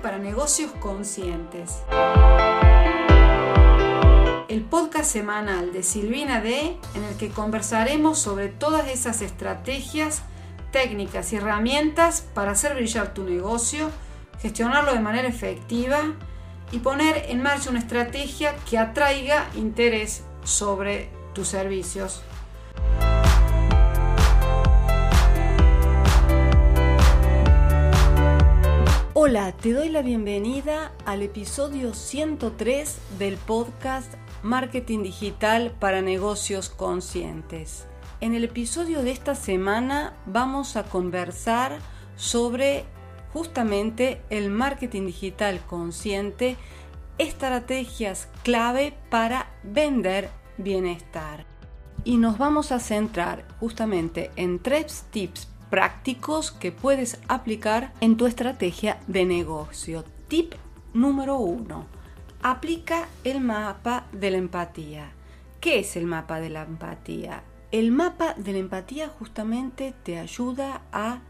para negocios conscientes. El podcast semanal de Silvina D en el que conversaremos sobre todas esas estrategias, técnicas y herramientas para hacer brillar tu negocio, gestionarlo de manera efectiva y poner en marcha una estrategia que atraiga interés sobre tus servicios. Hola, te doy la bienvenida al episodio 103 del podcast Marketing Digital para Negocios Conscientes. En el episodio de esta semana vamos a conversar sobre justamente el marketing digital consciente, estrategias clave para vender bienestar. Y nos vamos a centrar justamente en tres tips prácticos que puedes aplicar en tu estrategia de negocio. Tip número uno. Aplica el mapa de la empatía. ¿Qué es el mapa de la empatía? El mapa de la empatía justamente te ayuda a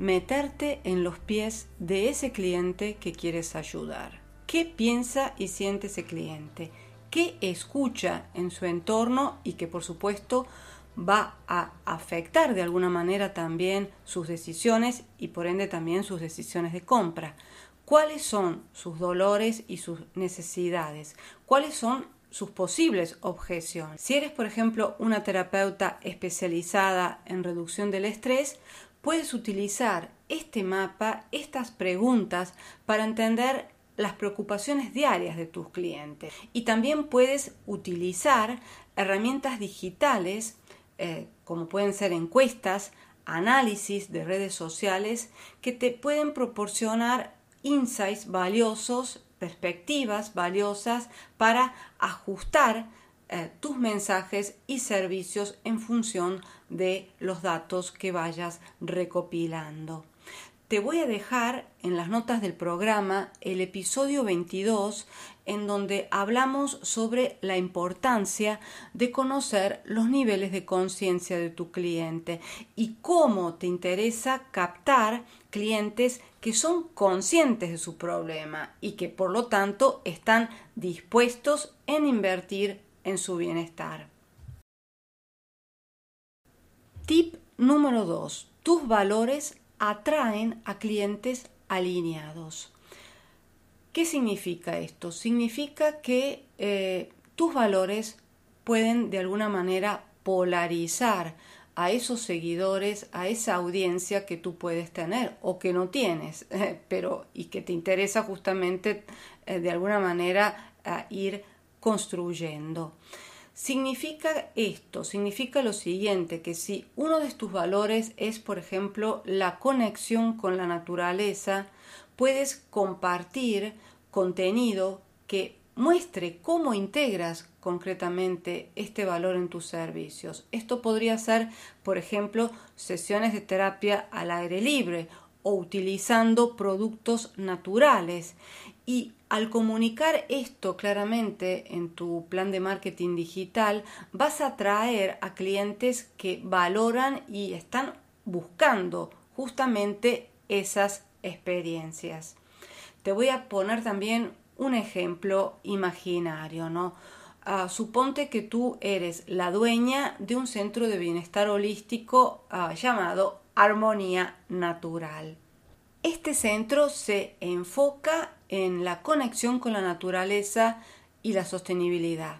meterte en los pies de ese cliente que quieres ayudar. ¿Qué piensa y siente ese cliente? ¿Qué escucha en su entorno y que por supuesto va a afectar de alguna manera también sus decisiones y por ende también sus decisiones de compra. ¿Cuáles son sus dolores y sus necesidades? ¿Cuáles son sus posibles objeciones? Si eres, por ejemplo, una terapeuta especializada en reducción del estrés, puedes utilizar este mapa, estas preguntas, para entender las preocupaciones diarias de tus clientes. Y también puedes utilizar herramientas digitales eh, como pueden ser encuestas, análisis de redes sociales que te pueden proporcionar insights valiosos, perspectivas valiosas para ajustar eh, tus mensajes y servicios en función de los datos que vayas recopilando. Te voy a dejar en las notas del programa el episodio 22 en donde hablamos sobre la importancia de conocer los niveles de conciencia de tu cliente y cómo te interesa captar clientes que son conscientes de su problema y que por lo tanto están dispuestos en invertir en su bienestar. Tip número 2. Tus valores atraen a clientes alineados. ¿Qué significa esto? Significa que eh, tus valores pueden de alguna manera polarizar a esos seguidores, a esa audiencia que tú puedes tener o que no tienes, pero y que te interesa justamente eh, de alguna manera ir construyendo. Significa esto, significa lo siguiente, que si uno de tus valores es, por ejemplo, la conexión con la naturaleza, puedes compartir contenido que muestre cómo integras concretamente este valor en tus servicios. Esto podría ser, por ejemplo, sesiones de terapia al aire libre o utilizando productos naturales. Y al comunicar esto claramente en tu plan de marketing digital, vas a atraer a clientes que valoran y están buscando justamente esas experiencias. Te voy a poner también un ejemplo imaginario, ¿no? Ah, suponte que tú eres la dueña de un centro de bienestar holístico ah, llamado armonía natural. Este centro se enfoca en la conexión con la naturaleza y la sostenibilidad.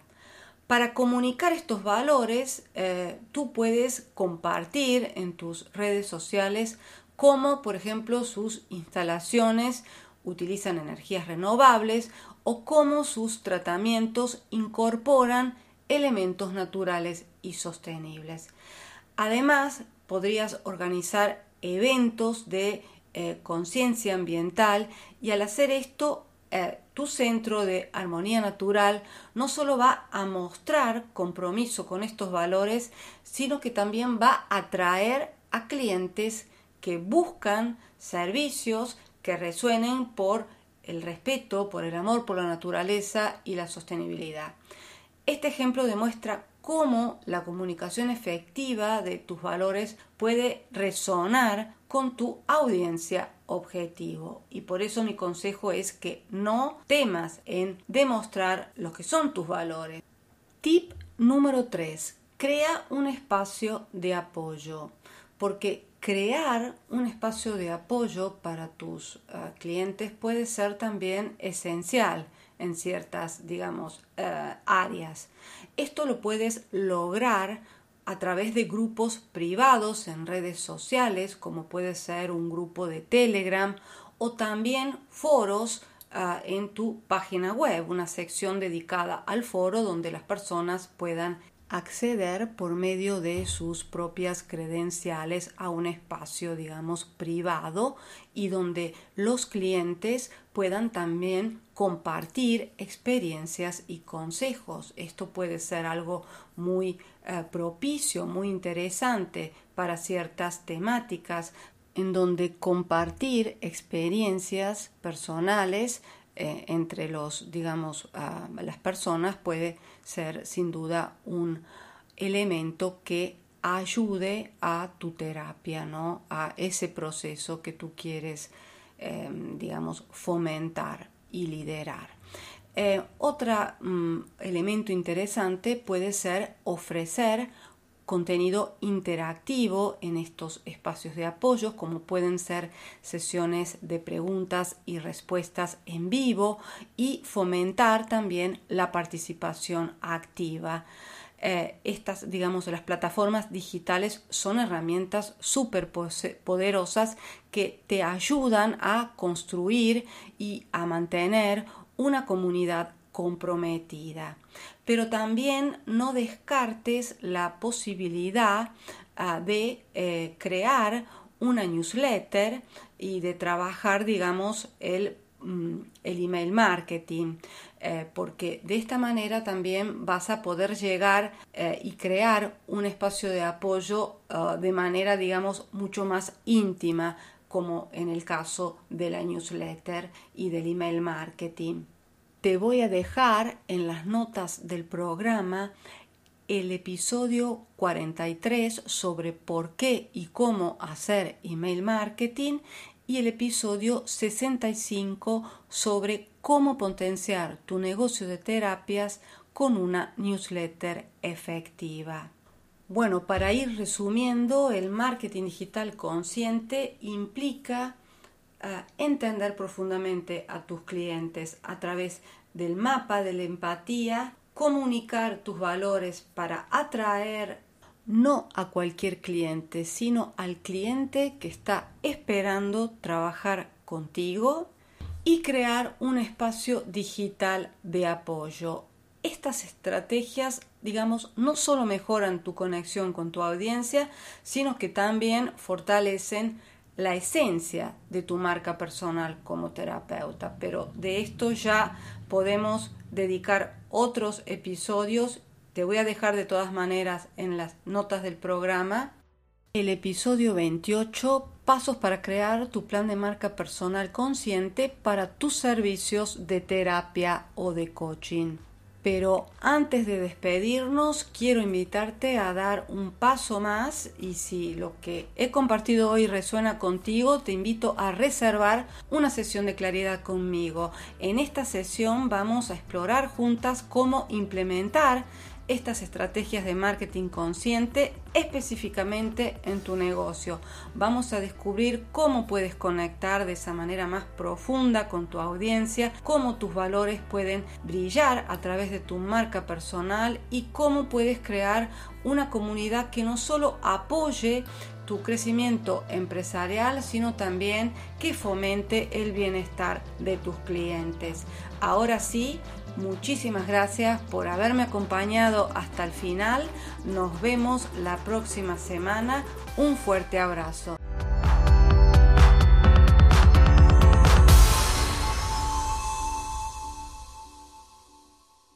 Para comunicar estos valores, eh, tú puedes compartir en tus redes sociales cómo, por ejemplo, sus instalaciones utilizan energías renovables o cómo sus tratamientos incorporan elementos naturales y sostenibles. Además, podrías organizar eventos de eh, conciencia ambiental y al hacer esto eh, tu centro de armonía natural no solo va a mostrar compromiso con estos valores, sino que también va a atraer a clientes que buscan servicios que resuenen por el respeto, por el amor por la naturaleza y la sostenibilidad. Este ejemplo demuestra cómo la comunicación efectiva de tus valores puede resonar con tu audiencia objetivo. Y por eso mi consejo es que no temas en demostrar lo que son tus valores. Tip número 3. Crea un espacio de apoyo. Porque crear un espacio de apoyo para tus uh, clientes puede ser también esencial en ciertas, digamos, uh, áreas. Esto lo puedes lograr a través de grupos privados en redes sociales, como puede ser un grupo de Telegram o también foros uh, en tu página web, una sección dedicada al foro donde las personas puedan acceder por medio de sus propias credenciales a un espacio, digamos, privado y donde los clientes puedan también compartir experiencias y consejos. Esto puede ser algo muy eh, propicio, muy interesante para ciertas temáticas en donde compartir experiencias personales eh, entre los, digamos, las personas puede ser sin duda un elemento que ayude a tu terapia, ¿no? A ese proceso que tú quieres, em, digamos, fomentar y liderar. Eh, otro mm, elemento interesante puede ser ofrecer contenido interactivo en estos espacios de apoyo, como pueden ser sesiones de preguntas y respuestas en vivo y fomentar también la participación activa. Eh, estas, digamos, las plataformas digitales son herramientas súper poderosas que te ayudan a construir y a mantener una comunidad comprometida. Pero también no descartes la posibilidad ah, de eh, crear una newsletter y de trabajar, digamos, el, mm, el email marketing, eh, porque de esta manera también vas a poder llegar eh, y crear un espacio de apoyo ah, de manera, digamos, mucho más íntima, como en el caso de la newsletter y del email marketing. Te voy a dejar en las notas del programa el episodio 43 sobre por qué y cómo hacer email marketing y el episodio 65 sobre cómo potenciar tu negocio de terapias con una newsletter efectiva. Bueno, para ir resumiendo, el marketing digital consciente implica entender profundamente a tus clientes a través del mapa de la empatía, comunicar tus valores para atraer no a cualquier cliente, sino al cliente que está esperando trabajar contigo y crear un espacio digital de apoyo. Estas estrategias, digamos, no solo mejoran tu conexión con tu audiencia, sino que también fortalecen la esencia de tu marca personal como terapeuta, pero de esto ya podemos dedicar otros episodios. Te voy a dejar de todas maneras en las notas del programa el episodio 28, pasos para crear tu plan de marca personal consciente para tus servicios de terapia o de coaching. Pero antes de despedirnos, quiero invitarte a dar un paso más y si lo que he compartido hoy resuena contigo, te invito a reservar una sesión de claridad conmigo. En esta sesión vamos a explorar juntas cómo implementar estas estrategias de marketing consciente específicamente en tu negocio. Vamos a descubrir cómo puedes conectar de esa manera más profunda con tu audiencia, cómo tus valores pueden brillar a través de tu marca personal y cómo puedes crear una comunidad que no solo apoye tu crecimiento empresarial, sino también que fomente el bienestar de tus clientes. Ahora sí, Muchísimas gracias por haberme acompañado hasta el final. Nos vemos la próxima semana. Un fuerte abrazo.